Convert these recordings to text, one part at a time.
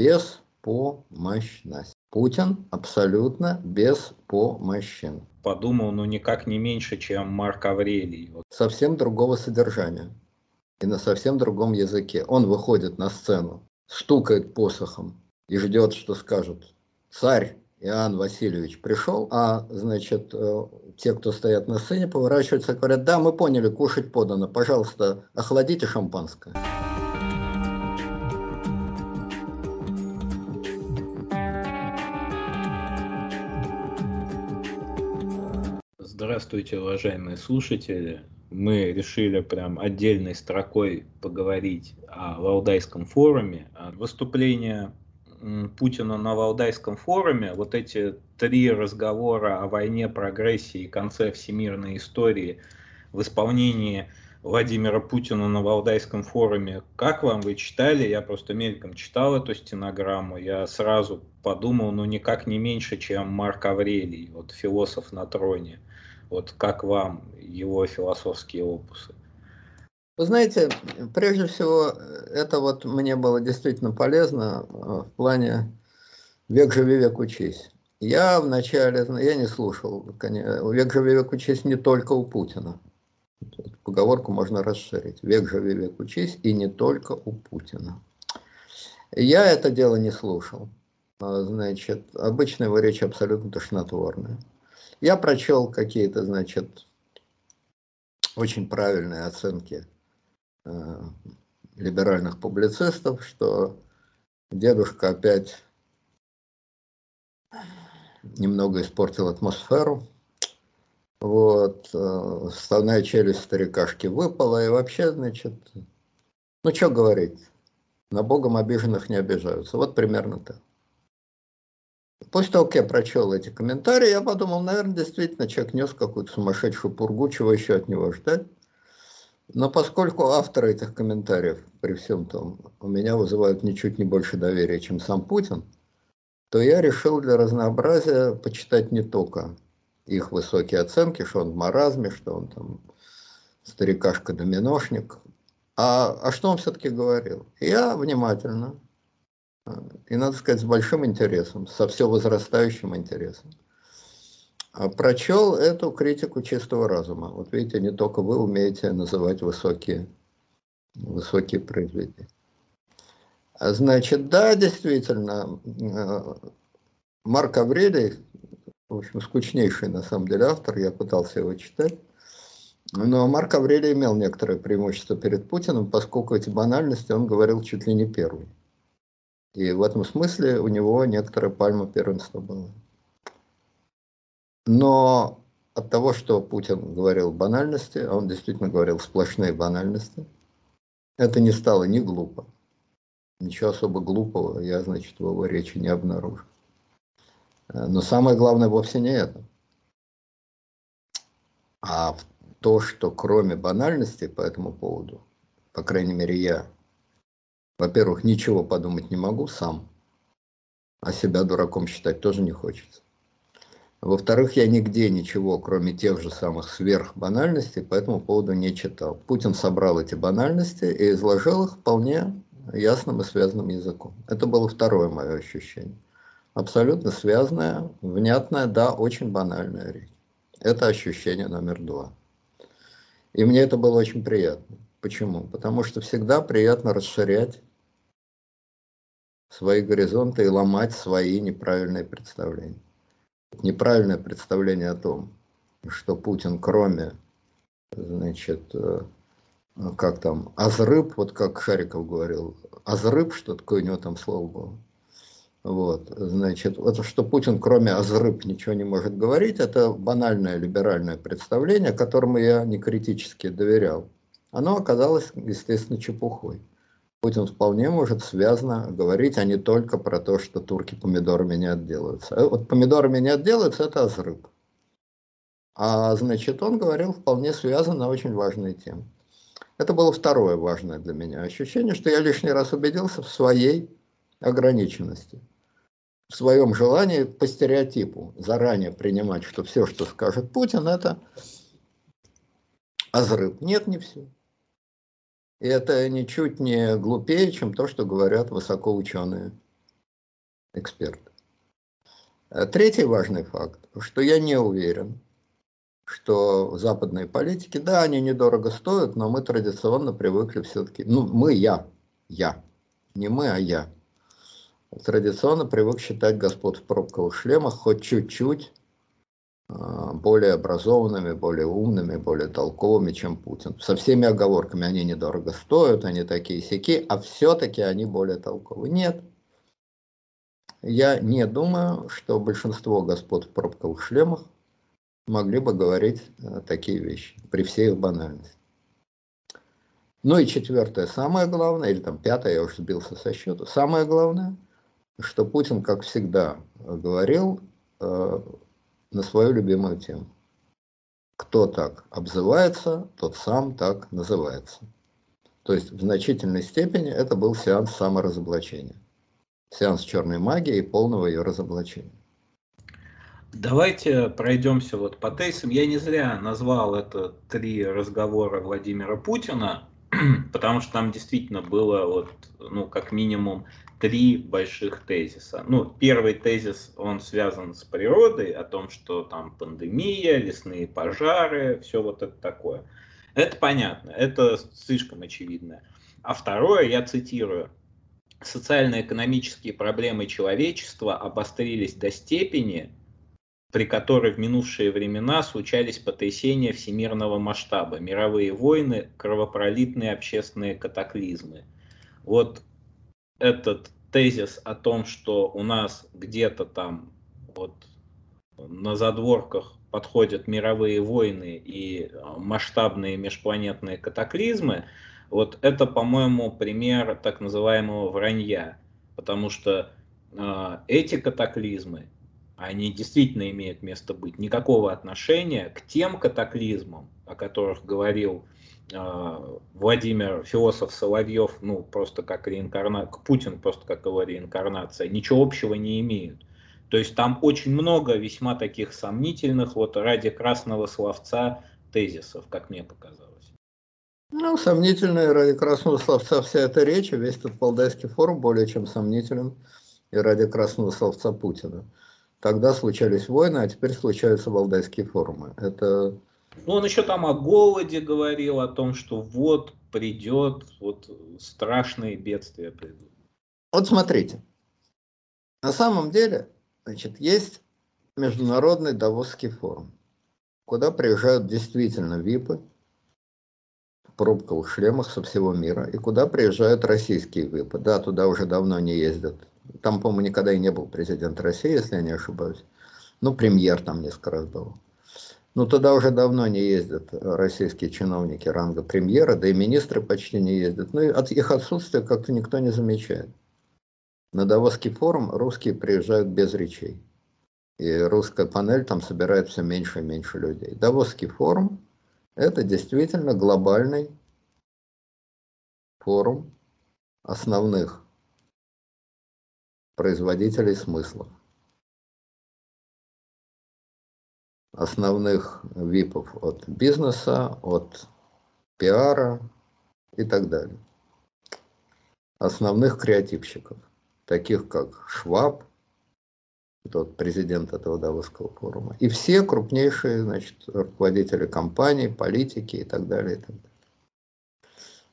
беспомощность. Путин абсолютно беспомощен. Подумал, ну никак не меньше, чем Марк Аврелий. Совсем другого содержания и на совсем другом языке. Он выходит на сцену, стукает посохом и ждет, что скажут. Царь Иоанн Васильевич пришел, а, значит, э, те, кто стоят на сцене, поворачиваются и говорят, да, мы поняли, кушать подано, пожалуйста, охладите шампанское. Здравствуйте, уважаемые слушатели. Мы решили прям отдельной строкой поговорить о Валдайском форуме. Выступление Путина на Валдайском форуме, вот эти три разговора о войне, прогрессии и конце всемирной истории в исполнении Владимира Путина на Валдайском форуме. Как вам вы читали? Я просто мельком читал эту стенограмму. Я сразу подумал, ну никак не меньше, чем Марк Аврелий, вот философ на троне. Вот как вам его философские опусы? Вы знаете, прежде всего, это вот мне было действительно полезно э, в плане «Век живи, век учись». Я вначале, я не слушал, «Век живи, век учись» не только у Путина. Поговорку можно расширить. «Век живи, век учись» и не только у Путина. Я это дело не слушал. А, значит, обычная его речь абсолютно тошнотворная. Я прочел какие-то, значит, очень правильные оценки э, либеральных публицистов, что дедушка опять немного испортил атмосферу. Вот, э, вставная челюсть старикашки выпала, и вообще, значит, ну что говорить, на Богом обиженных не обижаются. Вот примерно так. После того, как я прочел эти комментарии, я подумал, наверное, действительно человек нес какую-то сумасшедшую пургу, чего еще от него ждать. Но поскольку авторы этих комментариев, при всем том, у меня вызывают ничуть не больше доверия, чем сам Путин, то я решил для разнообразия почитать не только их высокие оценки, что он в маразме, что он там старикашка-доминошник, а, а что он все-таки говорил. я внимательно и, надо сказать, с большим интересом, со все возрастающим интересом. А прочел эту критику чистого разума. Вот видите, не только вы умеете называть высокие, высокие произведения. А значит, да, действительно, э, Марк Аврелий, в общем, скучнейший на самом деле автор, я пытался его читать, но Марк Аврелий имел некоторое преимущество перед Путиным, поскольку эти банальности он говорил чуть ли не первый. И в этом смысле у него некоторая пальма первенства была. Но от того, что Путин говорил банальности, а он действительно говорил сплошные банальности, это не стало ни глупо. Ничего особо глупого я, значит, в его речи не обнаружил. Но самое главное вовсе не это. А то, что кроме банальности по этому поводу, по крайней мере я во-первых, ничего подумать не могу сам, а себя дураком считать тоже не хочется. Во-вторых, я нигде ничего, кроме тех же самых сверхбанальностей, по этому поводу не читал. Путин собрал эти банальности и изложил их вполне ясным и связанным языком. Это было второе мое ощущение. Абсолютно связанная, внятная, да, очень банальная речь. Это ощущение номер два. И мне это было очень приятно. Почему? Потому что всегда приятно расширять свои горизонты и ломать свои неправильные представления. Неправильное представление о том, что Путин, кроме, значит, э, как там, азрыб, вот как Шариков говорил, азрыб, что такое у него там слово было. Вот, значит, вот что Путин, кроме азрыб, ничего не может говорить, это банальное либеральное представление, которому я не критически доверял. Оно оказалось, естественно, чепухой. Путин вполне может связано говорить, а не только про то, что турки помидорами не отделаются. Э, вот помидорами не отделаются, это азрыб. А значит, он говорил вполне связано на очень важные темы. Это было второе важное для меня ощущение, что я лишний раз убедился в своей ограниченности, в своем желании по стереотипу заранее принимать, что все, что скажет Путин, это азрыб. Нет, не все. И это ничуть не глупее, чем то, что говорят высокоученые эксперты. Э, третий важный факт, что я не уверен, что западные политики, да, они недорого стоят, но мы традиционно привыкли все-таки, ну, мы, я, я, не мы, а я, традиционно привык считать господ в пробковых шлемах хоть чуть-чуть более образованными, более умными, более толковыми, чем Путин. Со всеми оговорками они недорого стоят, они такие сяки, а все-таки они более толковы. Нет. Я не думаю, что большинство господ в пробковых шлемах могли бы говорить э, такие вещи, при всей их банальности. Ну и четвертое, самое главное, или там пятое, я уже сбился со счета, самое главное, что Путин, как всегда, говорил э, на свою любимую тему. Кто так обзывается, тот сам так называется. То есть в значительной степени это был сеанс саморазоблачения. Сеанс черной магии и полного ее разоблачения. Давайте пройдемся вот по тейсам. Я не зря назвал это три разговора Владимира Путина, потому что там действительно было вот, ну, как минимум три больших тезиса. Ну, первый тезис, он связан с природой, о том, что там пандемия, лесные пожары, все вот это такое. Это понятно, это слишком очевидно. А второе, я цитирую, социально-экономические проблемы человечества обострились до степени, при которой в минувшие времена случались потрясения всемирного масштаба, мировые войны, кровопролитные общественные катаклизмы. Вот этот тезис о том, что у нас где-то там вот на задворках подходят мировые войны и масштабные межпланетные катаклизмы, вот это, по-моему, пример так называемого вранья, потому что э, эти катаклизмы, они действительно имеют место быть, никакого отношения к тем катаклизмам, о которых говорил э, Владимир философ Соловьев, ну просто как реинкарнация, Путин просто как его реинкарнация, ничего общего не имеют. То есть там очень много весьма таких сомнительных, вот ради красного словца тезисов, как мне показалось. Ну, сомнительная ради красного словца вся эта речь, весь этот Валдайский форум более чем сомнителен и ради красного словца Путина. Тогда случались войны, а теперь случаются Валдайские форумы. Это... Ну, он еще там о голоде говорил, о том, что вот придет, вот страшные бедствия придут. Вот смотрите, на самом деле, значит, есть Международный Давосский форум, куда приезжают действительно ВИПы, в пробковых шлемах со всего мира, и куда приезжают российские ВИПы. Да, туда уже давно не ездят там, по-моему, никогда и не был президент России, если я не ошибаюсь. Ну, премьер там несколько раз был. Ну, туда уже давно не ездят российские чиновники ранга премьера, да и министры почти не ездят. Ну, и от их отсутствия как-то никто не замечает. На Давосский форум русские приезжают без речей. И русская панель там собирает все меньше и меньше людей. Давосский форум – это действительно глобальный форум основных производителей смыслов. Основных ВИПов от бизнеса, от пиара и так далее. Основных креативщиков, таких как Шваб, тот президент этого Давосского форума, и все крупнейшие значит, руководители компаний, политики и так далее. И так далее.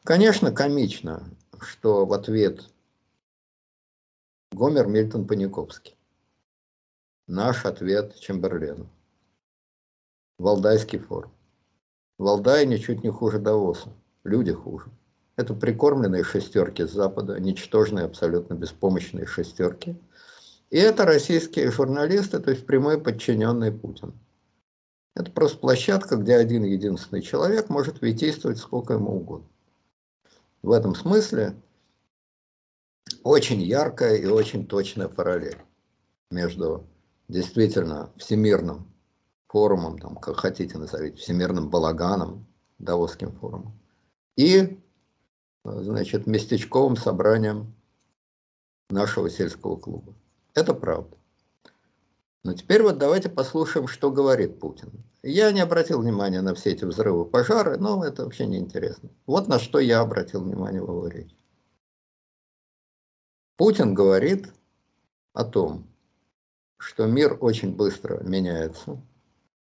Конечно, комично, что в ответ Гомер Мильтон Паниковский. Наш ответ Чемберлену. Валдайский форум. Валдай ничуть не хуже Давоса. Люди хуже. Это прикормленные шестерки с Запада, ничтожные, абсолютно беспомощные шестерки. И это российские журналисты, то есть прямой подчиненный Путин. Это просто площадка, где один единственный человек может витействовать сколько ему угодно. В этом смысле очень яркая и очень точная параллель между действительно всемирным форумом, там, как хотите назовите, всемирным балаганом, Давосским форумом, и, значит, местечковым собранием нашего сельского клуба. Это правда. Но теперь вот давайте послушаем, что говорит Путин. Я не обратил внимания на все эти взрывы, пожары, но это вообще не интересно. Вот на что я обратил внимание в его речи. Путин говорит о том, что мир очень быстро меняется,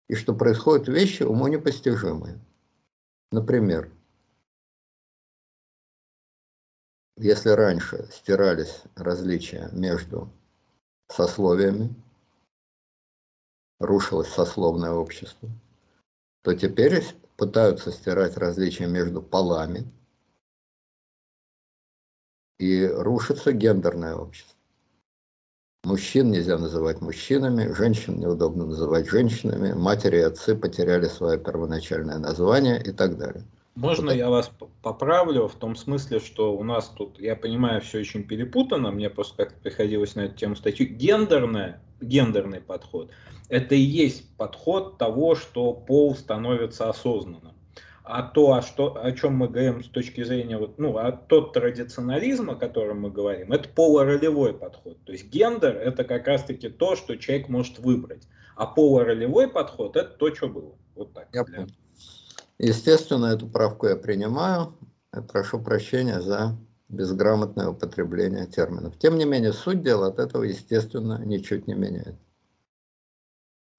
и что происходят вещи уму непостижимые. Например, если раньше стирались различия между сословиями, рушилось сословное общество, то теперь пытаются стирать различия между полами, и рушится гендерное общество. Мужчин нельзя называть мужчинами, женщин неудобно называть женщинами, матери и отцы потеряли свое первоначальное название и так далее. Можно вот я вас поправлю в том смысле, что у нас тут, я понимаю, все очень перепутано, мне просто как приходилось на эту тему статью, гендерное, гендерный подход, это и есть подход того, что пол становится осознанным а то, о, что, о чем мы говорим с точки зрения, вот, ну, а тот традиционализм, о котором мы говорим, это полуролевой подход. То есть гендер – это как раз-таки то, что человек может выбрать. А полуролевой подход – это то, что было. Вот так. Я понял. Естественно, эту правку я принимаю. Я прошу прощения за безграмотное употребление терминов. Тем не менее, суть дела от этого, естественно, ничуть не меняет.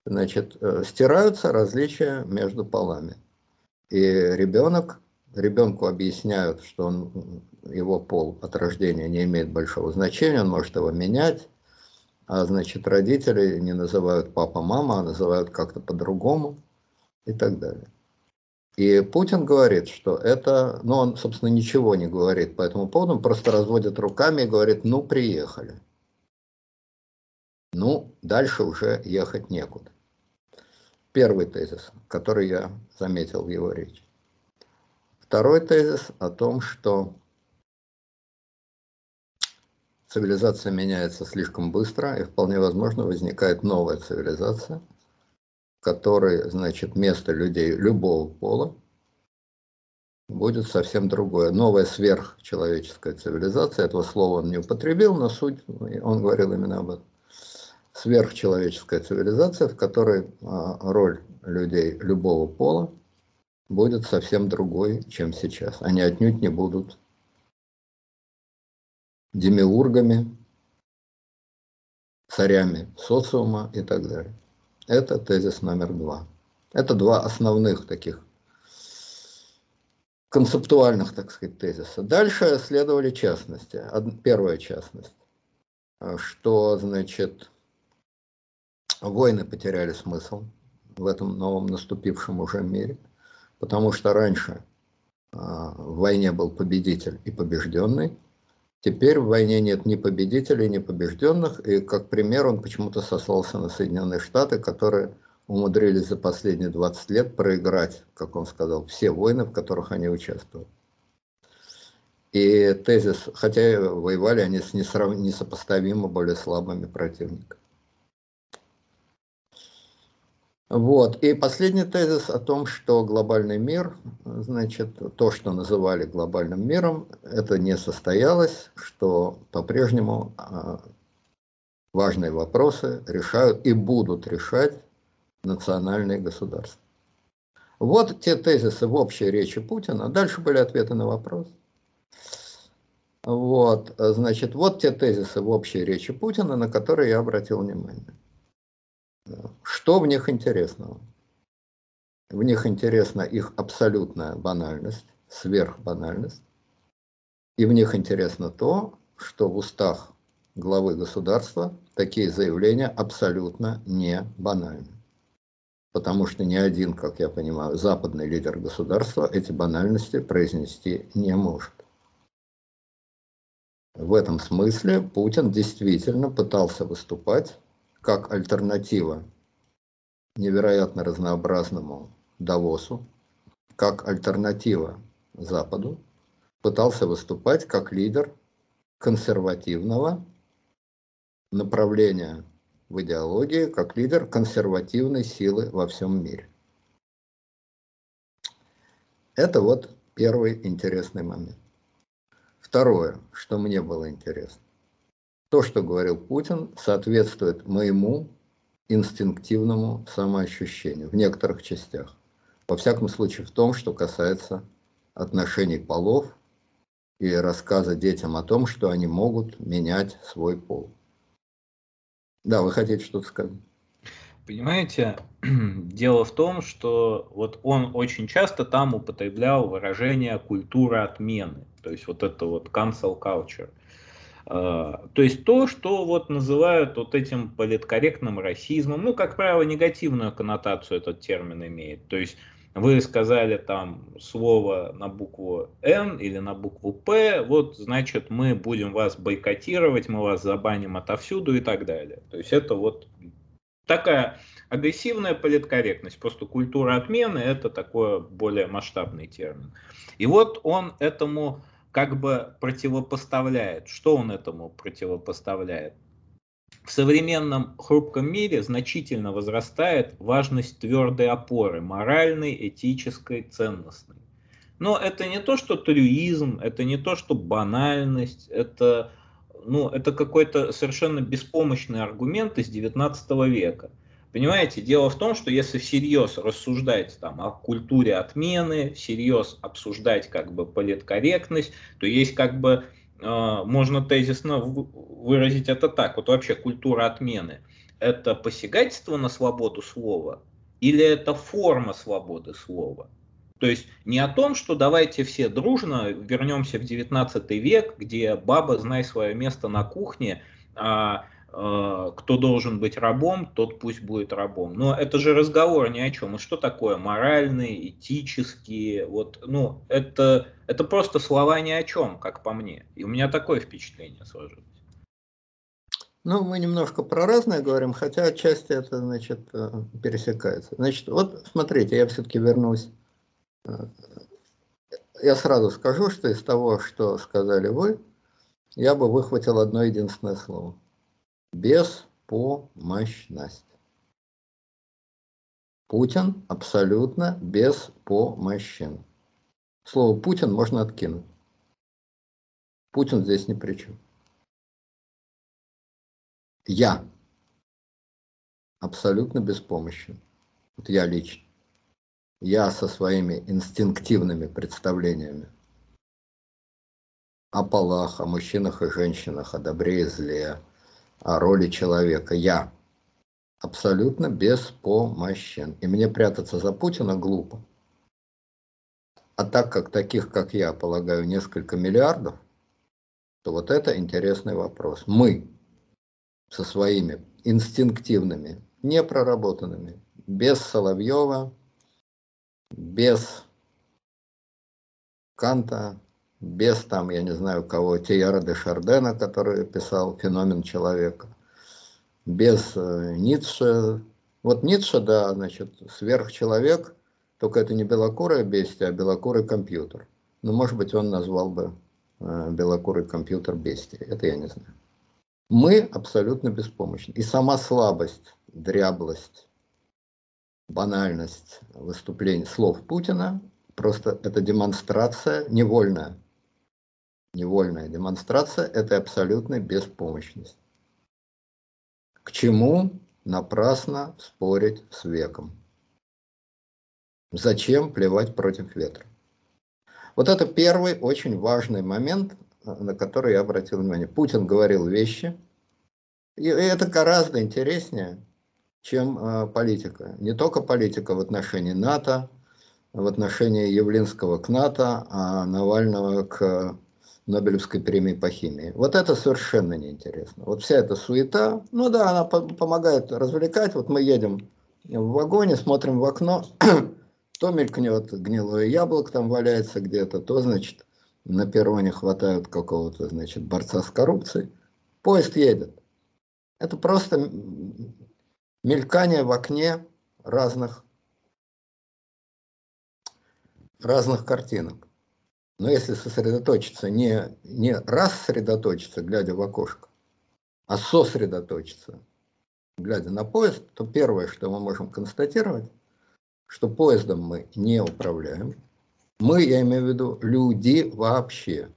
Значит, э, стираются различия между полами. И ребенок, ребенку объясняют, что он, его пол от рождения не имеет большого значения, он может его менять, а значит родители не называют папа, мама, а называют как-то по-другому и так далее. И Путин говорит, что это, ну он, собственно, ничего не говорит по этому поводу, он просто разводит руками и говорит, ну приехали. Ну, дальше уже ехать некуда. Первый тезис, который я заметил в его речи. Второй тезис о том, что цивилизация меняется слишком быстро, и вполне возможно возникает новая цивилизация, в которой, значит, место людей любого пола будет совсем другое. Новая сверхчеловеческая цивилизация, этого слова он не употребил, но суть, он говорил именно об этом сверхчеловеческая цивилизация, в которой а, роль людей любого пола будет совсем другой, чем сейчас. Они отнюдь не будут демиургами, царями социума и так далее. Это тезис номер два. Это два основных таких концептуальных, так сказать, тезиса. Дальше следовали частности. Первая частность, что, значит, Войны потеряли смысл в этом новом наступившем уже мире, потому что раньше а, в войне был победитель и побежденный, теперь в войне нет ни победителей, ни побежденных, и как пример он почему-то сослался на Соединенные Штаты, которые умудрились за последние 20 лет проиграть, как он сказал, все войны, в которых они участвовали. И тезис, хотя воевали они с несопоставимо более слабыми противниками. Вот. И последний тезис о том, что глобальный мир, значит, то, что называли глобальным миром, это не состоялось, что по-прежнему а, важные вопросы решают и будут решать национальные государства. Вот те тезисы в общей речи Путина. Дальше были ответы на вопрос. Вот, значит, вот те тезисы в общей речи Путина, на которые я обратил внимание. Что в них интересного? В них интересна их абсолютная банальность, сверхбанальность. И в них интересно то, что в устах главы государства такие заявления абсолютно не банальны. Потому что ни один, как я понимаю, западный лидер государства эти банальности произнести не может. В этом смысле Путин действительно пытался выступать как альтернатива невероятно разнообразному Давосу, как альтернатива Западу, пытался выступать как лидер консервативного направления в идеологии, как лидер консервативной силы во всем мире. Это вот первый интересный момент. Второе, что мне было интересно то, что говорил Путин, соответствует моему инстинктивному самоощущению в некоторых частях. Во всяком случае в том, что касается отношений полов и рассказа детям о том, что они могут менять свой пол. Да, вы хотите что-то сказать? Понимаете, дело в том, что вот он очень часто там употреблял выражение культура отмены, то есть вот это вот cancel culture. А, то есть то, что вот называют вот этим политкорректным расизмом, ну, как правило, негативную коннотацию этот термин имеет. То есть вы сказали там слово на букву Н или на букву П, вот значит мы будем вас бойкотировать, мы вас забаним отовсюду и так далее. То есть это вот такая агрессивная политкорректность, просто культура отмены это такой более масштабный термин. И вот он этому как бы противопоставляет. Что он этому противопоставляет? В современном хрупком мире значительно возрастает важность твердой опоры, моральной, этической, ценностной. Но это не то, что трюизм, это не то, что банальность, это, ну, это какой-то совершенно беспомощный аргумент из 19 века. Понимаете, дело в том, что если всерьез рассуждать там, о культуре отмены, всерьез обсуждать как бы политкорректность, то есть как бы э, можно тезисно выразить это так. Вот вообще культура отмены – это посягательство на свободу слова или это форма свободы слова? То есть не о том, что давайте все дружно вернемся в 19 век, где баба, знай свое место на кухне, а кто должен быть рабом, тот пусть будет рабом. Но это же разговор ни о чем. И что такое моральные, этические? Вот, ну, это, это просто слова ни о чем, как по мне. И у меня такое впечатление сложилось. Ну, мы немножко про разное говорим, хотя отчасти это, значит, э, пересекается. Значит, вот смотрите, я все-таки вернусь. Э, я сразу скажу, что из того, что сказали вы, я бы выхватил одно единственное слово – Беспомощность. Путин абсолютно беспомощен. Слово Путин можно откинуть. Путин здесь ни при чем. Я абсолютно беспомощен. Вот я лично. Я со своими инстинктивными представлениями о полах, о мужчинах и женщинах, о добре и зле, о роли человека. Я абсолютно беспомощен. И мне прятаться за Путина глупо. А так как таких, как я, полагаю, несколько миллиардов, то вот это интересный вопрос. Мы со своими инстинктивными, непроработанными, без Соловьева, без Канта, без там, я не знаю кого, Тиера де Шардена, который писал «Феномен человека», без э, Ницше. Вот Ницше, да, значит, сверхчеловек, только это не белокурое бестия, а белокурый компьютер. Ну, может быть, он назвал бы э, белокурый компьютер бестией, это я не знаю. Мы абсолютно беспомощны. И сама слабость, дряблость, банальность выступлений слов Путина, просто это демонстрация невольная невольная демонстрация – это абсолютная беспомощность. К чему напрасно спорить с веком? Зачем плевать против ветра? Вот это первый очень важный момент, на который я обратил внимание. Путин говорил вещи, и это гораздо интереснее, чем э, политика. Не только политика в отношении НАТО, в отношении Явлинского к НАТО, а Навального к Нобелевской премии по химии. Вот это совершенно неинтересно. Вот вся эта суета, ну да, она по помогает развлекать. Вот мы едем в вагоне, смотрим в окно, то мелькнет гнилое яблоко там валяется где-то, то, значит, на перроне хватают какого-то, значит, борца с коррупцией. Поезд едет. Это просто мелькание в окне разных, разных картинок. Но если сосредоточиться, не, не рассредоточиться, глядя в окошко, а сосредоточиться, глядя на поезд, то первое, что мы можем констатировать, что поездом мы не управляем. Мы, я имею в виду, люди вообще,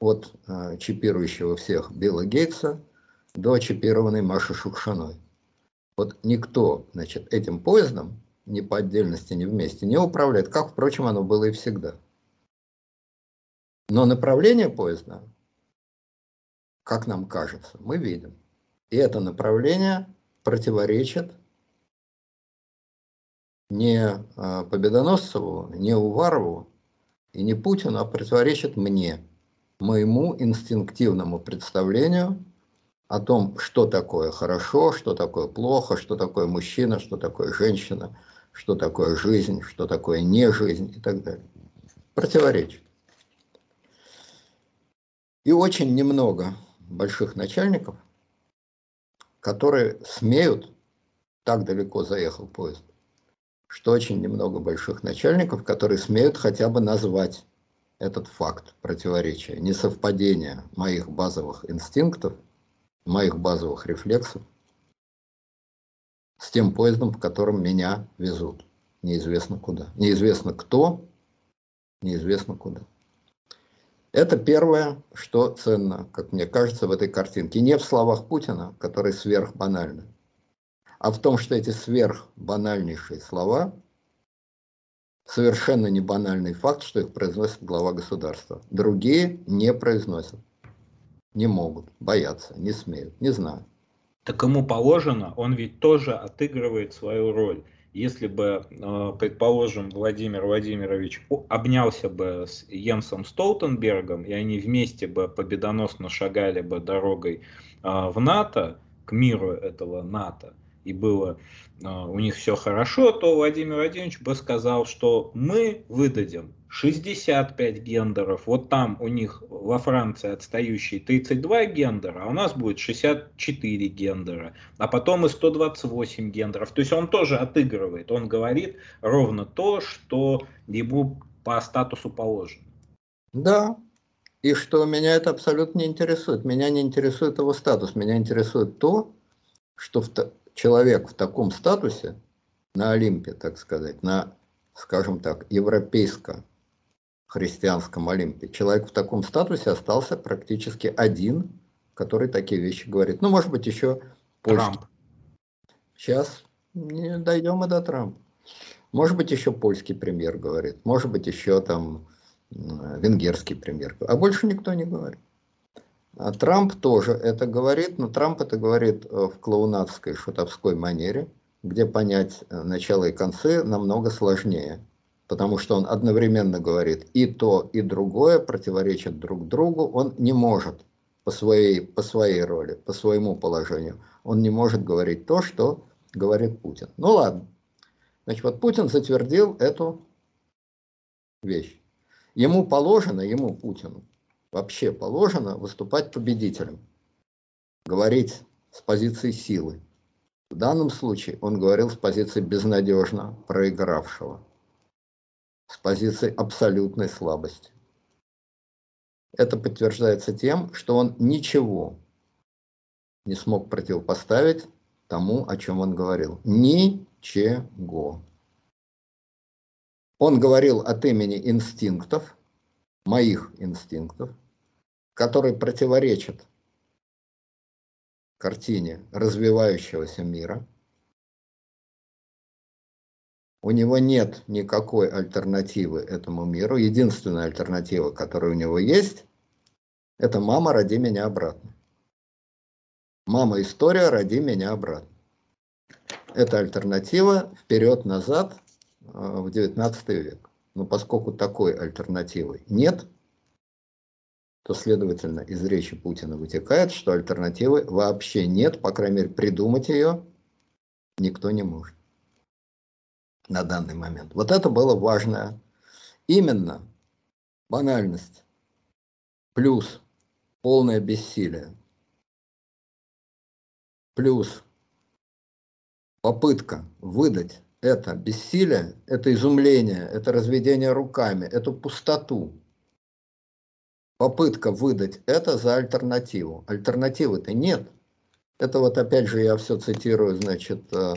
от э, чипирующего всех Билла Гейтса до чипированной Маши Шукшаной. Вот никто, значит, этим поездом ни по отдельности, ни вместе не управляет, как, впрочем, оно было и всегда. Но направление поезда, как нам кажется, мы видим. И это направление противоречит не а, Победоносцеву, не Уварову и не Путину, а противоречит мне, моему инстинктивному представлению о том, что такое хорошо, что такое плохо, что такое мужчина, что такое женщина, что такое жизнь, что такое не жизнь и так далее. Противоречит. И очень немного больших начальников, которые смеют, так далеко заехал поезд, что очень немного больших начальников, которые смеют хотя бы назвать этот факт противоречия, несовпадения моих базовых инстинктов, моих базовых рефлексов с тем поездом, в котором меня везут. Неизвестно куда. Неизвестно кто, неизвестно куда. Это первое, что ценно, как мне кажется, в этой картинке. Не в словах Путина, которые сверхбанальны, а в том, что эти сверхбанальнейшие слова совершенно не банальный факт, что их произносит глава государства. Другие не произносят, не могут, боятся, не смеют, не знаю. Так ему положено, он ведь тоже отыгрывает свою роль. Если бы, э, предположим, Владимир Владимирович обнялся бы с Йенсом Столтенбергом, и они вместе бы победоносно шагали бы дорогой э, в НАТО, к миру этого НАТО, и было а, у них все хорошо, то Владимир Владимирович бы сказал, что мы выдадим 65 гендеров, вот там у них во Франции отстающие 32 гендера, а у нас будет 64 гендера, а потом и 128 гендеров. То есть он тоже отыгрывает, он говорит ровно то, что ему по статусу положено. Да, и что меня это абсолютно не интересует. Меня не интересует его статус, меня интересует то, что в человек в таком статусе, на Олимпе, так сказать, на, скажем так, европейско-христианском Олимпе, человек в таком статусе остался практически один, который такие вещи говорит. Ну, может быть, еще польский. Трамп. Сейчас не дойдем и до Трампа. Может быть, еще польский премьер говорит, может быть, еще там венгерский премьер, а больше никто не говорит. А Трамп тоже это говорит, но Трамп это говорит э, в клоунадской шутовской манере, где понять э, начало и концы намного сложнее, потому что он одновременно говорит и то, и другое, противоречат друг другу, он не может по своей, по своей роли, по своему положению, он не может говорить то, что говорит Путин. Ну ладно. Значит, вот Путин затвердил эту вещь. Ему положено, ему, Путину, вообще положено выступать победителем, говорить с позиции силы. В данном случае он говорил с позиции безнадежно проигравшего, с позиции абсолютной слабости. Это подтверждается тем, что он ничего не смог противопоставить тому, о чем он говорил. Ничего. Он говорил от имени инстинктов, моих инстинктов, который противоречит картине развивающегося мира. У него нет никакой альтернативы этому миру. Единственная альтернатива, которая у него есть, это «мама, роди меня обратно». «Мама, история, роди меня обратно». Это альтернатива вперед-назад э, в XIX век. Но поскольку такой альтернативы нет, то, следовательно, из речи Путина вытекает, что альтернативы вообще нет, по крайней мере, придумать ее никто не может на данный момент. Вот это было важное. Именно банальность плюс полное бессилие плюс попытка выдать это бессилие, это изумление, это разведение руками, эту пустоту, попытка выдать это за альтернативу. Альтернативы-то нет. Это вот опять же я все цитирую, значит, э,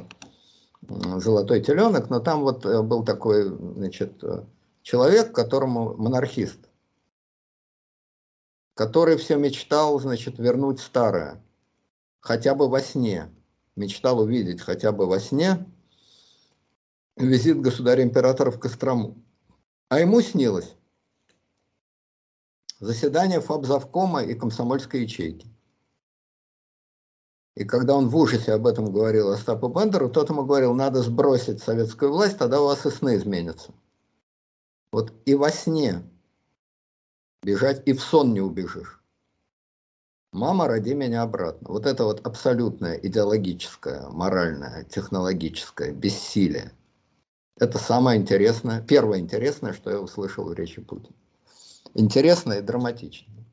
«Золотой теленок», но там вот э, был такой, значит, э, человек, которому монархист, который все мечтал, значит, вернуть старое, хотя бы во сне, мечтал увидеть хотя бы во сне визит государя-императора в Кострому. А ему снилось, заседание ФАБ Завкома и комсомольской ячейки. И когда он в ужасе об этом говорил Остапу Бендеру, тот ему говорил, надо сбросить советскую власть, тогда у вас и сны изменятся. Вот и во сне бежать, и в сон не убежишь. Мама, роди меня обратно. Вот это вот абсолютное идеологическое, моральное, технологическое бессилие. Это самое интересное, первое интересное, что я услышал в речи Путина. Интересное и драматичное.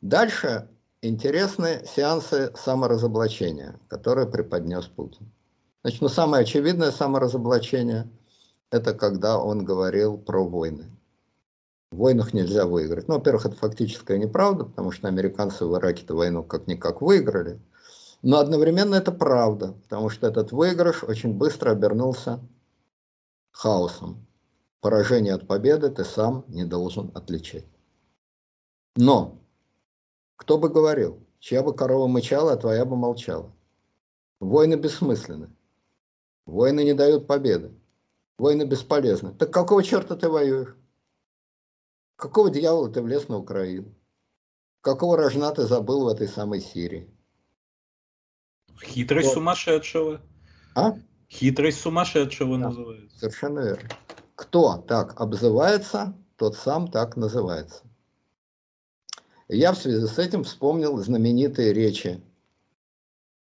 Дальше интересны сеансы саморазоблачения, которые преподнес Путин. Значит, ну самое очевидное саморазоблачение – это когда он говорил про войны. В войнах нельзя выиграть. Ну, во-первых, это фактическая неправда, потому что американцы в Ираке эту войну как-никак выиграли. Но одновременно это правда, потому что этот выигрыш очень быстро обернулся хаосом. Поражение от победы ты сам не должен отличать. Но, кто бы говорил, чья бы корова мычала, а твоя бы молчала. Войны бессмысленны. Войны не дают победы. Войны бесполезны. Так какого черта ты воюешь? Какого дьявола ты влез на Украину? Какого рожна ты забыл в этой самой Сирии? Хитрость вот. сумасшедшего. А? Хитрость сумасшедшего да, называется. Совершенно верно. Кто так обзывается, тот сам так называется. Я в связи с этим вспомнил знаменитые речи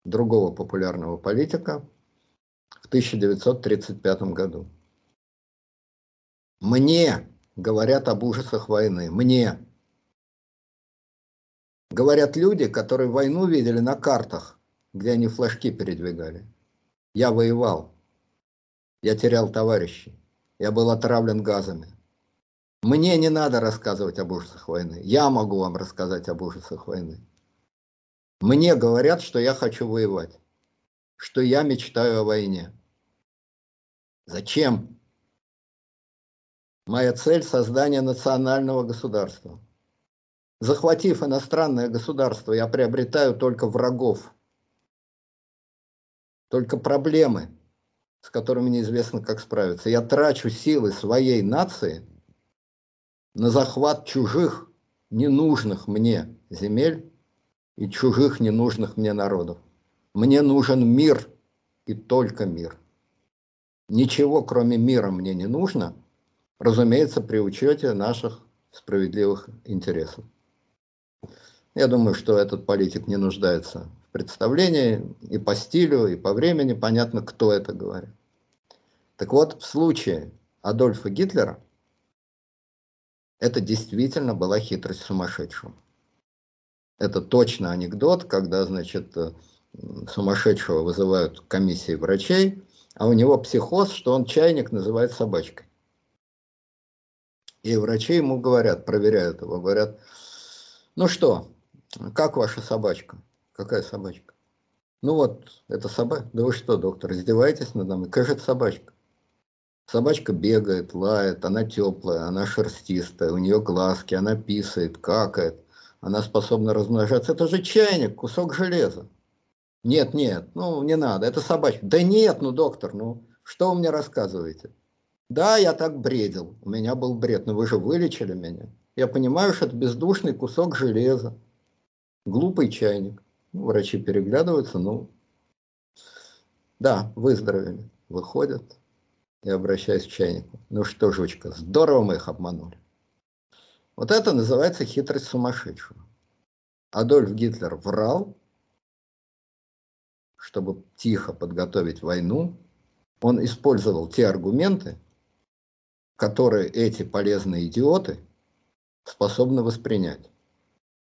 другого популярного политика в 1935 году. Мне говорят об ужасах войны. Мне. Говорят люди, которые войну видели на картах, где они флажки передвигали. Я воевал. Я терял товарищей. Я был отравлен газами. Мне не надо рассказывать об ужасах войны. Я могу вам рассказать об ужасах войны. Мне говорят, что я хочу воевать, что я мечтаю о войне. Зачем? Моя цель – создание национального государства. Захватив иностранное государство, я приобретаю только врагов, только проблемы, с которыми неизвестно, как справиться. Я трачу силы своей нации на захват чужих, ненужных мне земель и чужих, ненужных мне народов. Мне нужен мир и только мир. Ничего, кроме мира, мне не нужно – разумеется, при учете наших справедливых интересов. Я думаю, что этот политик не нуждается представлении и по стилю, и по времени, понятно, кто это говорит. Так вот, в случае Адольфа Гитлера это действительно была хитрость сумасшедшего. Это точно анекдот, когда, значит, сумасшедшего вызывают комиссии врачей, а у него психоз, что он чайник называет собачкой. И врачи ему говорят, проверяют его, говорят, ну что, как ваша собачка? Какая собачка? Ну вот, это собака. Да вы что, доктор, издеваетесь надо мной? Какая же это собачка? Собачка бегает, лает, она теплая, она шерстистая, у нее глазки, она писает, какает, она способна размножаться. Это же чайник, кусок железа. Нет, нет, ну не надо, это собачка. Да нет, ну доктор, ну что вы мне рассказываете? Да, я так бредил, у меня был бред, но вы же вылечили меня. Я понимаю, что это бездушный кусок железа, глупый чайник. Ну, врачи переглядываются, ну, да, выздоровели, выходят и обращаюсь к чайнику. Ну что, жучка, здорово мы их обманули. Вот это называется хитрость сумасшедшего. Адольф Гитлер врал, чтобы тихо подготовить войну. Он использовал те аргументы, которые эти полезные идиоты способны воспринять.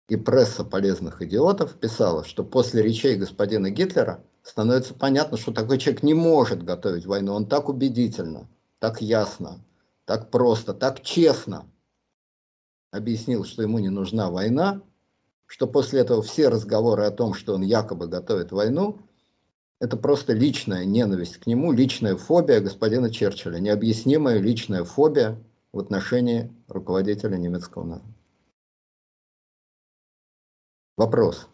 И пресса полезных идиотов писала, что после речей господина Гитлера становится понятно, что такой человек не может готовить войну. Он так убедительно, так ясно, так просто, так честно объяснил, что ему не нужна война, что после этого все разговоры о том, что он якобы готовит войну, это просто личная ненависть к нему, личная фобия господина Черчилля, необъяснимая личная фобия в отношении руководителя немецкого народа. Вопрос.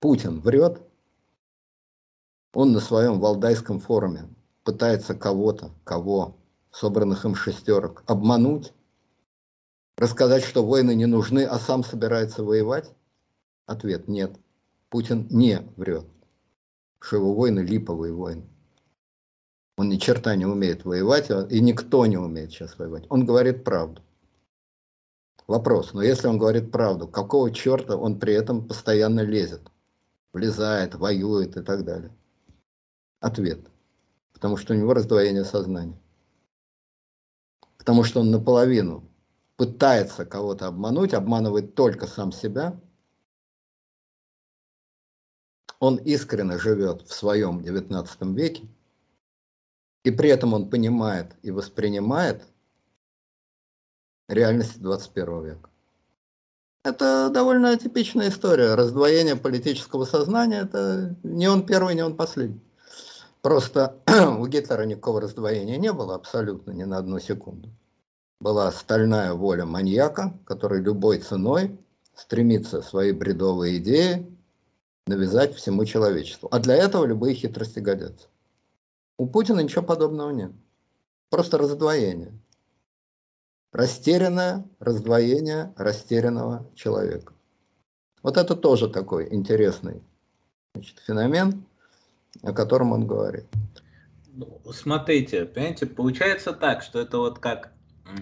Путин врет? Он на своем Валдайском форуме пытается кого-то, кого, собранных им шестерок, обмануть, рассказать, что войны не нужны, а сам собирается воевать? Ответ – нет. Путин не врет, что его войны липовые войны. Он ни черта не умеет воевать, и никто не умеет сейчас воевать. Он говорит правду. Вопрос, но если он говорит правду, какого черта он при этом постоянно лезет? Влезает, воюет и так далее. Ответ. Потому что у него раздвоение сознания. Потому что он наполовину пытается кого-то обмануть, обманывает только сам себя. Он искренне живет в своем 19 веке, и при этом он понимает и воспринимает реальность 21 века. Это довольно типичная история. Раздвоение политического сознания, это не он первый, не он последний. Просто у Гитлера никакого раздвоения не было абсолютно ни на одну секунду. Была стальная воля маньяка, который любой ценой стремится свои бредовые идеи навязать всему человечеству. А для этого любые хитрости годятся. У Путина ничего подобного нет. Просто раздвоение. Растерянное раздвоение растерянного человека. Вот это тоже такой интересный значит, феномен, о котором он говорит. Ну, смотрите, понимаете, получается так, что это вот как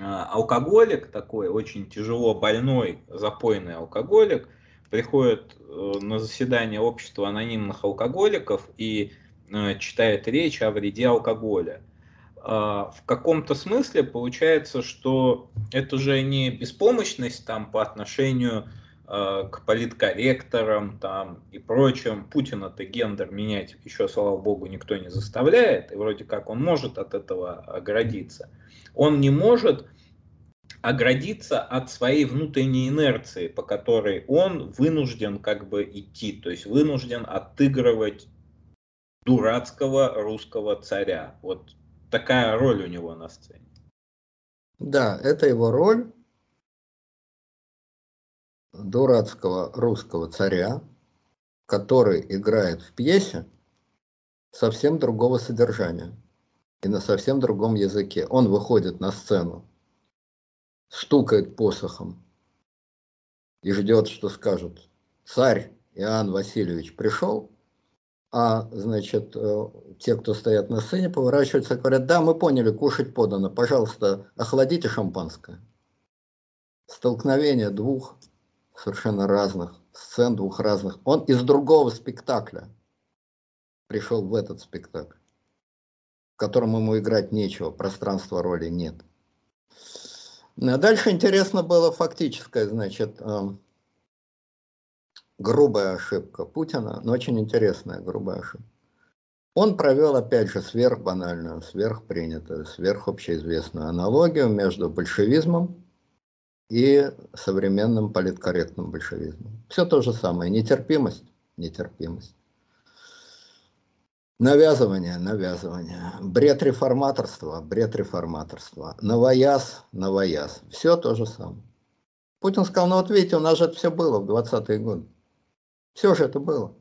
алкоголик такой, очень тяжело больной, запойный алкоголик, приходит э, на заседание общества анонимных алкоголиков и Э, читает речь о вреде алкоголя. А, в каком-то смысле получается, что это же не беспомощность там по отношению э, к политкорректорам там и прочим. Путина-то гендер менять еще, слава богу, никто не заставляет, и вроде как он может от этого оградиться. Он не может оградиться от своей внутренней инерции, по которой он вынужден как бы идти, то есть вынужден отыгрывать дурацкого русского царя. Вот такая роль у него на сцене. Да, это его роль дурацкого русского царя, который играет в пьесе совсем другого содержания и на совсем другом языке. Он выходит на сцену, стукает посохом и ждет, что скажут. Царь Иоанн Васильевич пришел, а, значит, э, те, кто стоят на сцене, поворачиваются и говорят, да, мы поняли, кушать подано, пожалуйста, охладите шампанское. Столкновение двух совершенно разных сцен, двух разных. Он из другого спектакля пришел в этот спектакль, в котором ему играть нечего, пространства роли нет. А дальше интересно было фактическое, значит, эм, грубая ошибка Путина, но очень интересная грубая ошибка. Он провел, опять же, сверхбанальную, сверхпринятую, сверхобщеизвестную аналогию между большевизмом и современным политкорректным большевизмом. Все то же самое. Нетерпимость, нетерпимость. Навязывание, навязывание. Бред реформаторства, бред реформаторства. Новояз, новояз. Все то же самое. Путин сказал, ну вот видите, у нас же это все было в 20-е годы. Все же это было.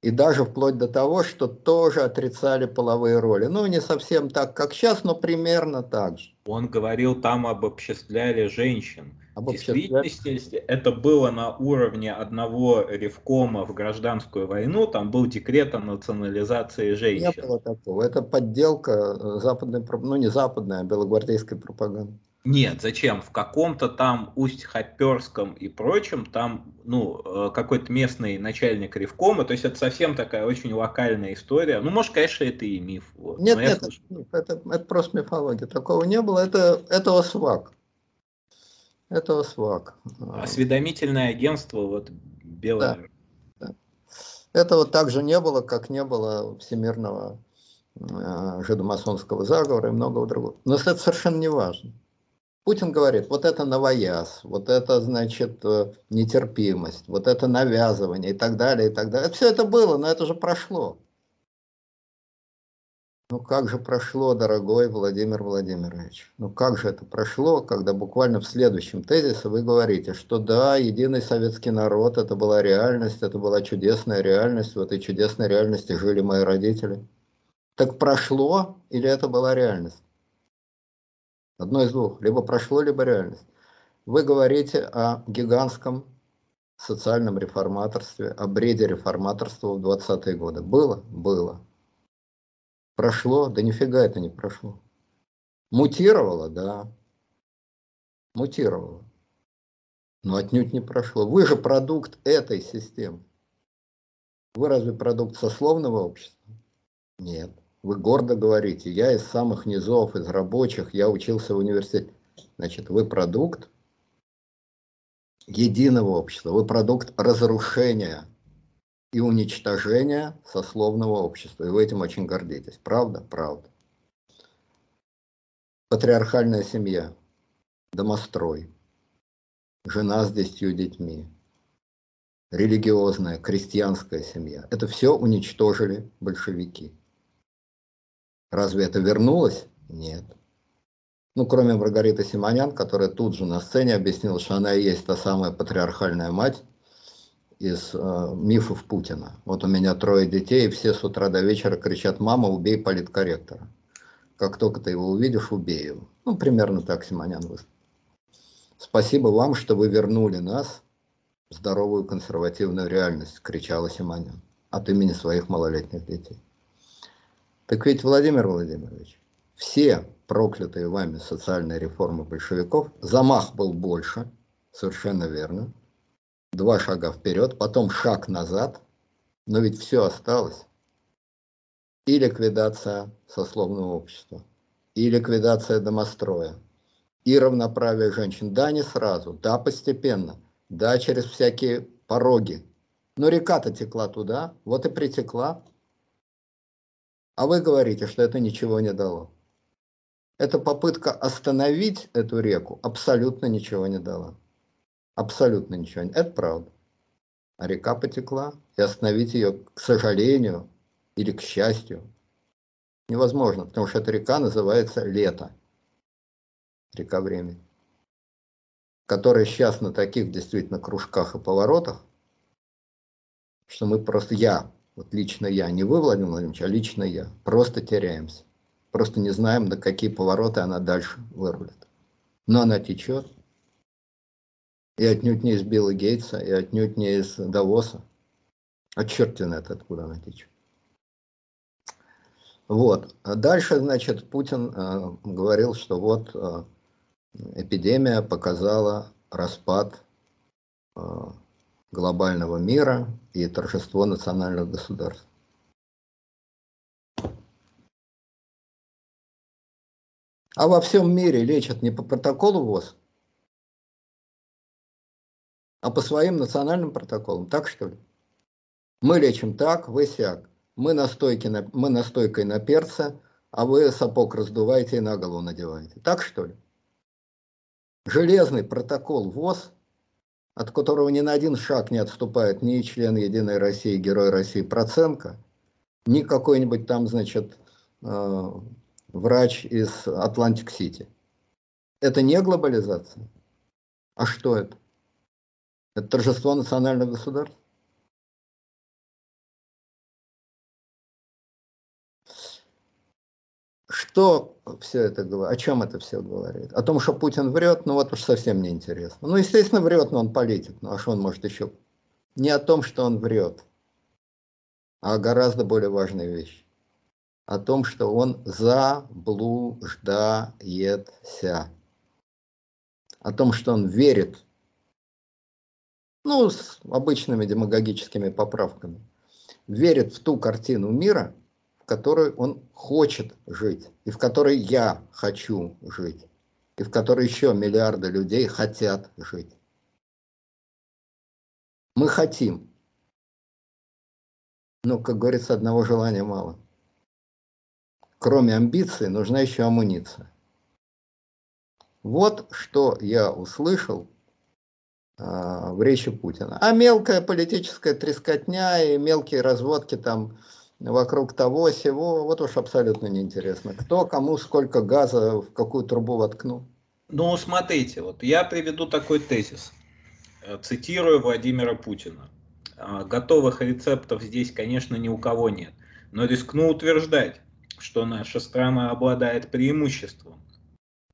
И даже вплоть до того, что тоже отрицали половые роли. Ну, не совсем так, как сейчас, но примерно так же. Он говорил, там обобществляли женщин. В действительности это было на уровне одного ревкома в гражданскую войну, там был декрет о национализации женщин. Не было такого. Это подделка э, западной, ну не западной, а белогвардейской пропаганды. Нет, зачем? В каком-то там Усть-Хоперском и прочем, там, ну, э, какой-то местный начальник Ревкома, то есть это совсем такая очень локальная история. Ну, может, конечно, это и миф. Вот. Нет, нет, слышу... это, это просто мифология. Такого не было, это, это свак. Это свак. Осведомительное агентство, вот, белое. Да, да. Этого также не было, как не было всемирного э, жидомасонского заговора и многого другого. Но это совершенно не важно. Путин говорит, вот это новояз, вот это, значит, э, нетерпимость, вот это навязывание и так далее, и так далее. Все это было, но это же прошло. Ну как же прошло, дорогой Владимир Владимирович? Ну как же это прошло, когда буквально в следующем тезисе вы говорите, что да, единый советский народ, это была реальность, это была чудесная реальность, в этой чудесной реальности жили мои родители. Так прошло или это была реальность? Одно из двух. Либо прошло, либо реальность. Вы говорите о гигантском социальном реформаторстве, о бреде реформаторства в 20-е годы? Было? Было. Прошло? Да нифига это не прошло. Мутировало? Да. Мутировало. Но отнюдь не прошло. Вы же продукт этой системы. Вы разве продукт сословного общества? Нет. Вы гордо говорите, я из самых низов, из рабочих, я учился в университете. Значит, вы продукт единого общества, вы продукт разрушения и уничтожения сословного общества. И вы этим очень гордитесь. Правда? Правда. Патриархальная семья, домострой, жена с десятью детьми, религиозная, крестьянская семья. Это все уничтожили большевики. Разве это вернулось? Нет. Ну, кроме Маргариты Симонян, которая тут же на сцене объяснила, что она и есть та самая патриархальная мать из э, мифов Путина. Вот у меня трое детей, и все с утра до вечера кричат, мама, убей политкорректора. Как только ты его увидишь, убей его. Ну, примерно так Симонян выступил. Спасибо вам, что вы вернули нас в здоровую консервативную реальность, кричала Симонян от имени своих малолетних детей. Так ведь, Владимир Владимирович, все проклятые вами социальные реформы большевиков, замах был больше, совершенно верно, два шага вперед, потом шаг назад, но ведь все осталось. И ликвидация сословного общества, и ликвидация домостроя, и равноправие женщин. Да, не сразу, да, постепенно, да, через всякие пороги. Но река-то текла туда, вот и притекла. А вы говорите, что это ничего не дало. Эта попытка остановить эту реку абсолютно ничего не дала. Абсолютно ничего. Это правда. А река потекла, и остановить ее, к сожалению, или к счастью, невозможно, потому что эта река называется лето. Река времени. Которая сейчас на таких действительно кружках и поворотах, что мы просто, я, вот лично я, не вы, Владимир Владимирович, а лично я, просто теряемся. Просто не знаем, на какие повороты она дальше вырулит. Но она течет. И отнюдь не из Билла Гейтса, и отнюдь не из Давоса. А черт знает, откуда она течет. Вот. А дальше, значит, Путин э, говорил, что вот э, эпидемия показала распад э, глобального мира и торжество национальных государств. А во всем мире лечат не по протоколу ВОЗ, а по своим национальным протоколам. Так что ли? Мы лечим так, вы сяк. Мы, настойки на, мы настойкой на перце, а вы сапог раздуваете и на голову надеваете. Так что ли? Железный протокол ВОЗ, от которого ни на один шаг не отступает ни член Единой России, Герой России Проценко, ни какой-нибудь там, значит, э, врач из Атлантик-Сити. Это не глобализация. А что это? Это торжество национальных государств? Что все это говорит? О чем это все говорит? О том, что Путин врет, ну вот уж совсем не интересно. Ну, естественно, врет, но он политик. Ну, а что он может еще? Не о том, что он врет, а о гораздо более важной вещи о том, что он заблуждается, о том, что он верит, ну, с обычными демагогическими поправками, верит в ту картину мира, которой он хочет жить, и в которой я хочу жить, и в которой еще миллиарды людей хотят жить. Мы хотим, но, как говорится, одного желания мало – кроме амбиций, нужна еще амуниция. Вот что я услышал э, в речи Путина. А мелкая политическая трескотня и мелкие разводки там вокруг того всего, вот уж абсолютно неинтересно. Кто кому сколько газа в какую трубу воткнул. Ну, смотрите, вот я приведу такой тезис. Э, цитирую Владимира Путина. «А, готовых рецептов здесь, конечно, ни у кого нет. Но рискну утверждать, что наша страна обладает преимуществом.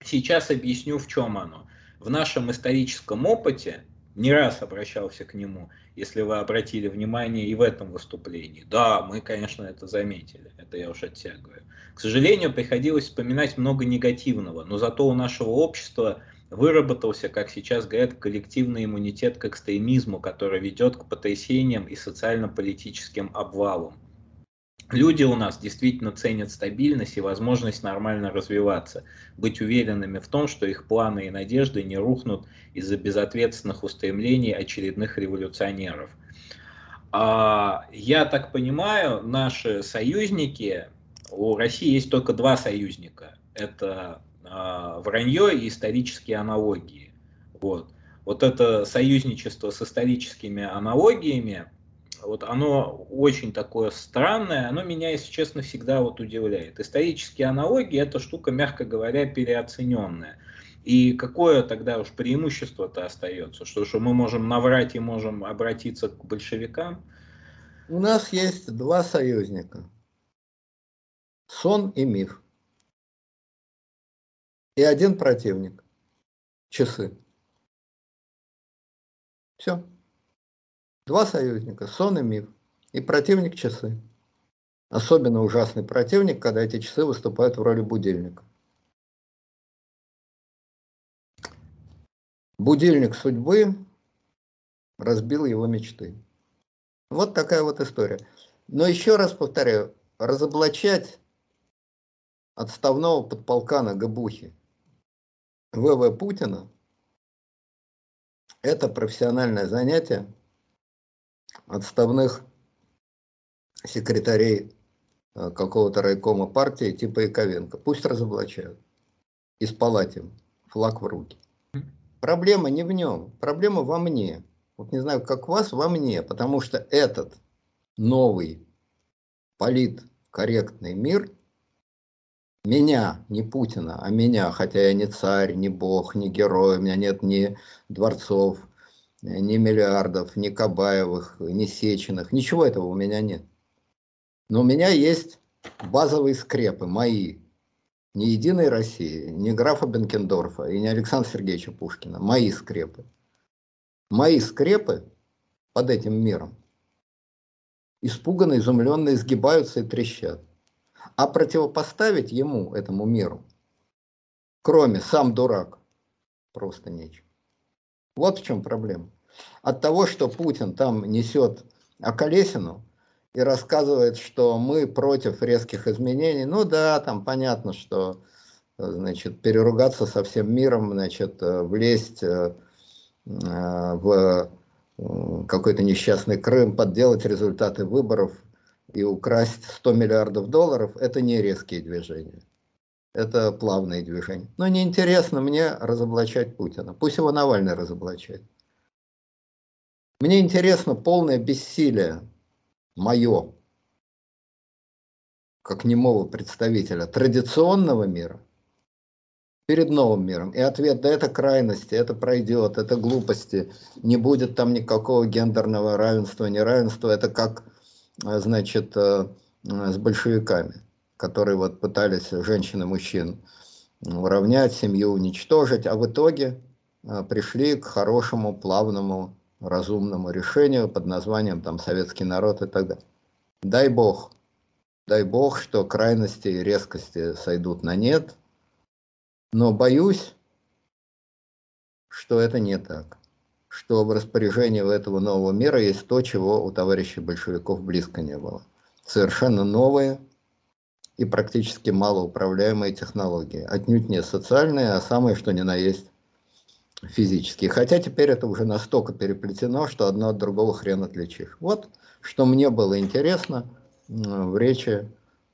Сейчас объясню, в чем оно. В нашем историческом опыте не раз обращался к нему, если вы обратили внимание и в этом выступлении. Да, мы, конечно, это заметили, это я уж оттягиваю. К сожалению, приходилось вспоминать много негативного, но зато у нашего общества выработался, как сейчас говорят, коллективный иммунитет к экстремизму, который ведет к потрясениям и социально-политическим обвалам. Люди у нас действительно ценят стабильность и возможность нормально развиваться, быть уверенными в том, что их планы и надежды не рухнут из-за безответственных устремлений очередных революционеров. А, я так понимаю, наши союзники, у России есть только два союзника. Это а, вранье и исторические аналогии. Вот. вот это союзничество с историческими аналогиями, вот оно очень такое странное, оно меня, если честно, всегда вот удивляет. Исторические аналогии – это штука, мягко говоря, переоцененная. И какое тогда уж преимущество-то остается? Что, что мы можем наврать и можем обратиться к большевикам? У нас есть два союзника. Сон и миф. И один противник. Часы. Все. Два союзника, сон и миф. И противник часы. Особенно ужасный противник, когда эти часы выступают в роли будильника. Будильник судьбы разбил его мечты. Вот такая вот история. Но еще раз повторяю, разоблачать отставного подполкана Габухи ВВ Путина – это профессиональное занятие, отставных секретарей э, какого-то райкома партии типа Яковенко. Пусть разоблачают. И спалать им флаг в руки. Проблема не в нем, проблема во мне. Вот не знаю, как вас, во мне, потому что этот новый политкорректный мир меня, не Путина, а меня, хотя я не царь, не бог, не герой, у меня нет ни дворцов, ни миллиардов, ни Кабаевых, ни Сеченых, ничего этого у меня нет. Но у меня есть базовые скрепы, мои, не Единой России, не графа Бенкендорфа и не Александра Сергеевича Пушкина, мои скрепы. Мои скрепы под этим миром испуганно, изумленно изгибаются и трещат. А противопоставить ему, этому миру, кроме сам дурак, просто нечего. Вот в чем проблема. От того, что Путин там несет околесину и рассказывает, что мы против резких изменений, ну да, там понятно, что значит, переругаться со всем миром, значит, влезть э, в какой-то несчастный Крым, подделать результаты выборов и украсть 100 миллиардов долларов, это не резкие движения. Это плавные движения. Но неинтересно мне разоблачать Путина. Пусть его Навальный разоблачает. Мне интересно полное бессилие мое, как немого представителя традиционного мира, перед новым миром. И ответ, да это крайности, это пройдет, это глупости, не будет там никакого гендерного равенства, неравенства, это как, значит, э, с большевиками которые вот пытались женщин и мужчин уравнять, семью уничтожить, а в итоге пришли к хорошему, плавному, разумному решению под названием там советский народ и так далее. Дай бог, дай бог, что крайности и резкости сойдут на нет, но боюсь, что это не так, что в распоряжении этого нового мира есть то, чего у товарищей большевиков близко не было. Совершенно новые, и практически малоуправляемые технологии. Отнюдь не социальные, а самые что ни на есть физические. Хотя теперь это уже настолько переплетено, что одно от другого хрен отличишь. Вот что мне было интересно в речи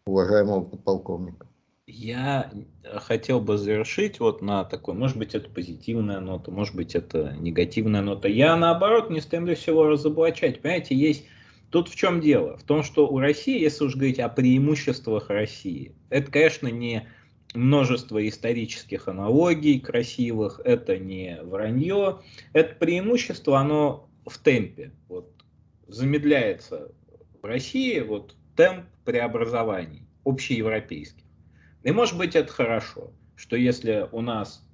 уважаемого подполковника. Я хотел бы завершить вот на такой, может быть, это позитивная нота, может быть, это негативная нота. Я, наоборот, не стремлюсь его разоблачать. Понимаете, есть Тут в чем дело? В том, что у России, если уж говорить о преимуществах России, это, конечно, не множество исторических аналогий красивых, это не вранье, это преимущество, оно в темпе. Вот, замедляется в России вот, темп преобразований общеевропейских. И может быть это хорошо, что если у нас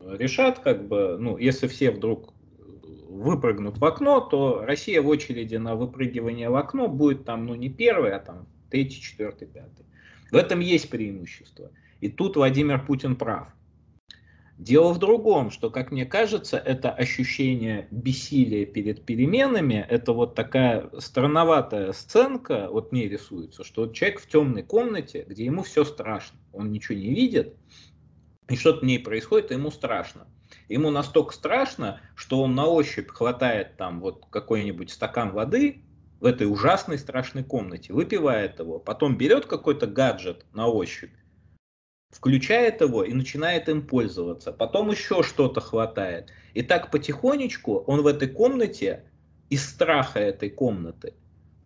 решат, как бы, ну, если все вдруг выпрыгнут в окно, то Россия в очереди на выпрыгивание в окно будет там, ну не первый, а там третий, четвертый, пятый. В этом есть преимущество. И тут Владимир Путин прав. Дело в другом, что, как мне кажется, это ощущение бессилия перед переменами, это вот такая странноватая сценка, вот мне рисуется, что человек в темной комнате, где ему все страшно, он ничего не видит, и что-то в ней происходит, и ему страшно. Ему настолько страшно, что он на ощупь хватает там вот какой-нибудь стакан воды в этой ужасной страшной комнате, выпивает его, потом берет какой-то гаджет на ощупь, включает его и начинает им пользоваться. Потом еще что-то хватает. И так потихонечку он в этой комнате, из страха этой комнаты,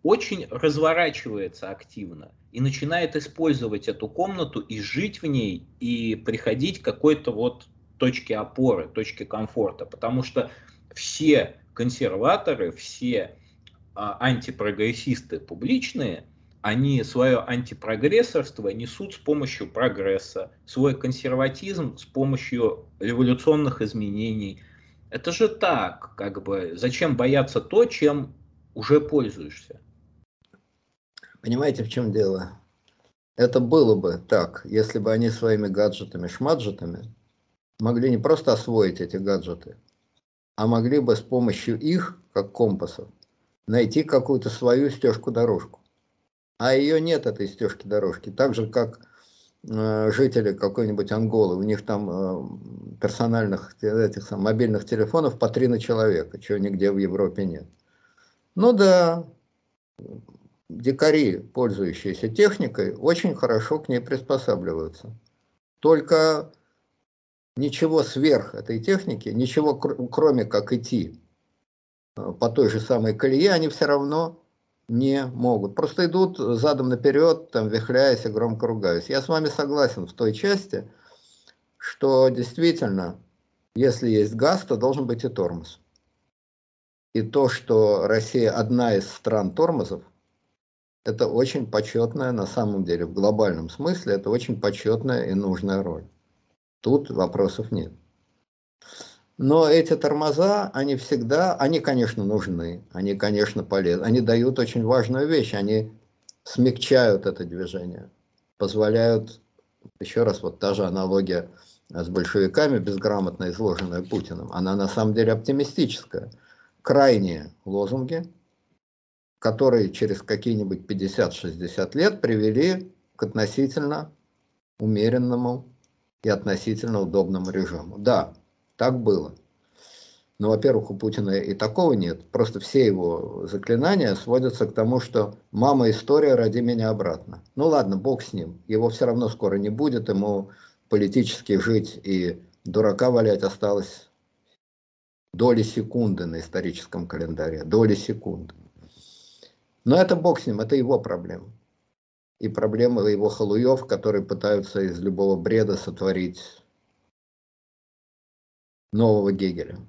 очень разворачивается активно и начинает использовать эту комнату и жить в ней, и приходить к какой-то вот точке опоры, точке комфорта. Потому что все консерваторы, все а, антипрогрессисты публичные – они свое антипрогрессорство несут с помощью прогресса, свой консерватизм с помощью революционных изменений. Это же так, как бы, зачем бояться то, чем уже пользуешься? Понимаете, в чем дело? Это было бы так, если бы они своими гаджетами, шмаджетами могли не просто освоить эти гаджеты, а могли бы с помощью их, как компасов, найти какую-то свою стежку-дорожку а ее нет, этой стежки дорожки. Так же, как э, жители какой-нибудь Анголы, у них там э, персональных этих сам, мобильных телефонов по три на человека, чего нигде в Европе нет. Ну да, дикари, пользующиеся техникой, очень хорошо к ней приспосабливаются. Только ничего сверх этой техники, ничего кроме как идти э, по той же самой колее, они все равно не могут. Просто идут задом наперед, там, вихляясь и громко ругаясь. Я с вами согласен в той части, что действительно, если есть газ, то должен быть и тормоз. И то, что Россия одна из стран тормозов, это очень почетная, на самом деле, в глобальном смысле, это очень почетная и нужная роль. Тут вопросов нет. Но эти тормоза, они всегда, они, конечно, нужны, они, конечно, полезны, они дают очень важную вещь, они смягчают это движение, позволяют, еще раз, вот та же аналогия с большевиками, безграмотно изложенная Путиным, она на самом деле оптимистическая. Крайние лозунги, которые через какие-нибудь 50-60 лет привели к относительно умеренному и относительно удобному режиму. Да, так было. Но, во-первых, у Путина и такого нет. Просто все его заклинания сводятся к тому, что «мама история, роди меня обратно». Ну ладно, бог с ним. Его все равно скоро не будет, ему политически жить и дурака валять осталось доли секунды на историческом календаре. Доли секунды. Но это бог с ним, это его проблема. И проблема его халуев, которые пытаются из любого бреда сотворить нового Гегеля.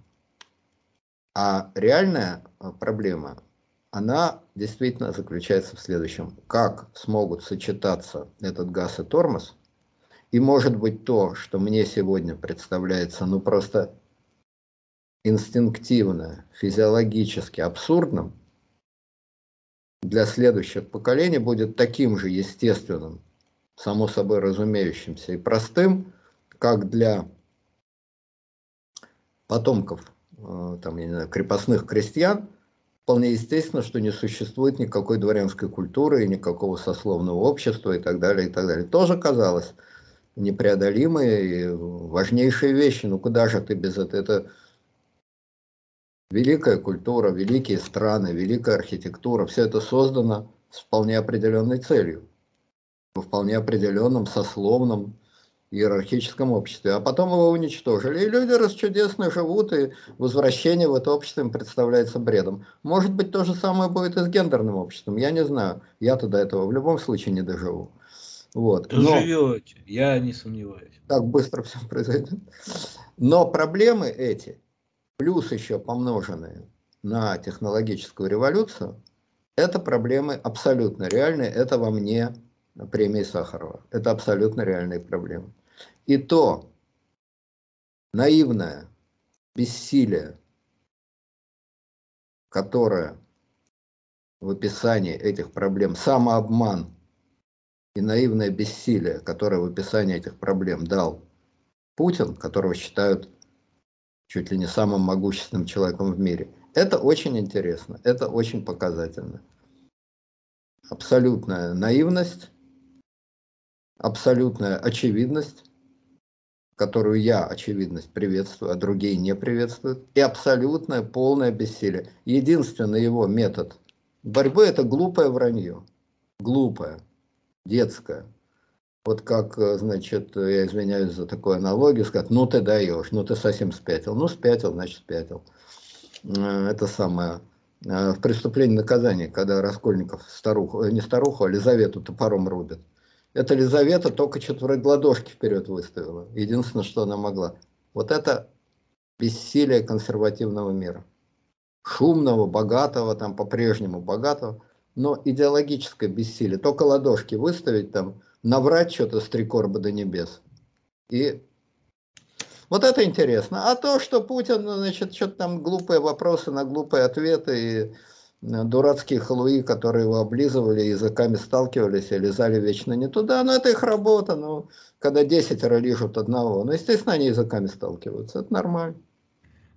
А реальная а, проблема, она действительно заключается в следующем. Как смогут сочетаться этот газ и тормоз, и может быть то, что мне сегодня представляется, ну просто инстинктивно, физиологически абсурдным, для следующих поколений будет таким же естественным, само собой разумеющимся и простым, как для потомков э, там, я не знаю, крепостных крестьян, вполне естественно, что не существует никакой дворянской культуры никакого сословного общества и так далее, и так далее. Тоже казалось непреодолимые и важнейшие вещи. Ну куда же ты без этого? Это великая культура, великие страны, великая архитектура. Все это создано с вполне определенной целью, во вполне определенном сословном иерархическом обществе, а потом его уничтожили. И люди расчудесно живут, и возвращение в это общество им представляется бредом. Может быть, то же самое будет и с гендерным обществом, я не знаю. Я-то до этого в любом случае не доживу. Вот. Но, Живете, я не сомневаюсь. Так быстро все произойдет. Но проблемы эти, плюс еще помноженные на технологическую революцию, это проблемы абсолютно реальные, это во мне премии Сахарова. Это абсолютно реальные проблемы. И то наивное бессилие которое в описании этих проблем, самообман и наивное бессилие, которое в описании этих проблем дал Путин, которого считают чуть ли не самым могущественным человеком в мире, это очень интересно, это очень показательно. Абсолютная наивность, абсолютная очевидность, которую я, очевидность, приветствую, а другие не приветствуют, и абсолютное полное бессилие. Единственный его метод борьбы – это глупое вранье. Глупое, детское. Вот как, э, значит, я извиняюсь за такую аналогию, сказать, ну ты даешь, ну ты совсем спятил. Ну спятил, значит спятил. Э, это самое. Э, в преступлении наказания, когда Раскольников старуху, не старуху, а Лизавету топором рубит. Это Лизавета только вроде ладошки вперед выставила. Единственное, что она могла. Вот это бессилие консервативного мира. Шумного, богатого, там по-прежнему богатого, но идеологическое бессилие. Только ладошки выставить там, наврать что-то с три корба до небес. И вот это интересно. А то, что Путин, значит, что-то там глупые вопросы на глупые ответы и дурацкие халуи, которые его облизывали, языками сталкивались и лизали вечно не туда. Но это их работа. Ну, когда десятеро лижут одного, ну, естественно, они языками сталкиваются. Это нормально.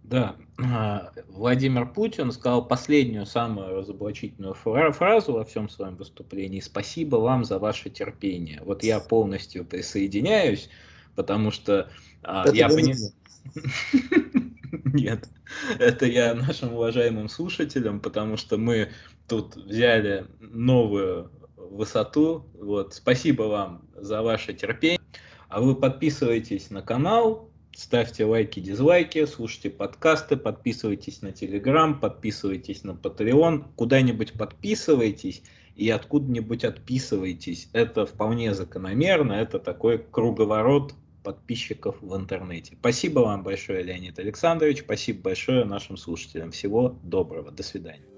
Да, а, Владимир Путин сказал последнюю самую разоблачительную фразу во всем своем выступлении. Спасибо вам за ваше терпение. Вот я полностью присоединяюсь, потому что а, это я понимаю... Нет, это я нашим уважаемым слушателям, потому что мы тут взяли новую высоту. Вот, спасибо вам за ваше терпение. А вы подписывайтесь на канал, ставьте лайки, дизлайки, слушайте подкасты, подписывайтесь на Телеграм, подписывайтесь на Patreon, куда-нибудь подписывайтесь и откуда-нибудь отписывайтесь. Это вполне закономерно, это такой круговорот подписчиков в интернете. Спасибо вам большое, Леонид Александрович. Спасибо большое нашим слушателям. Всего доброго. До свидания.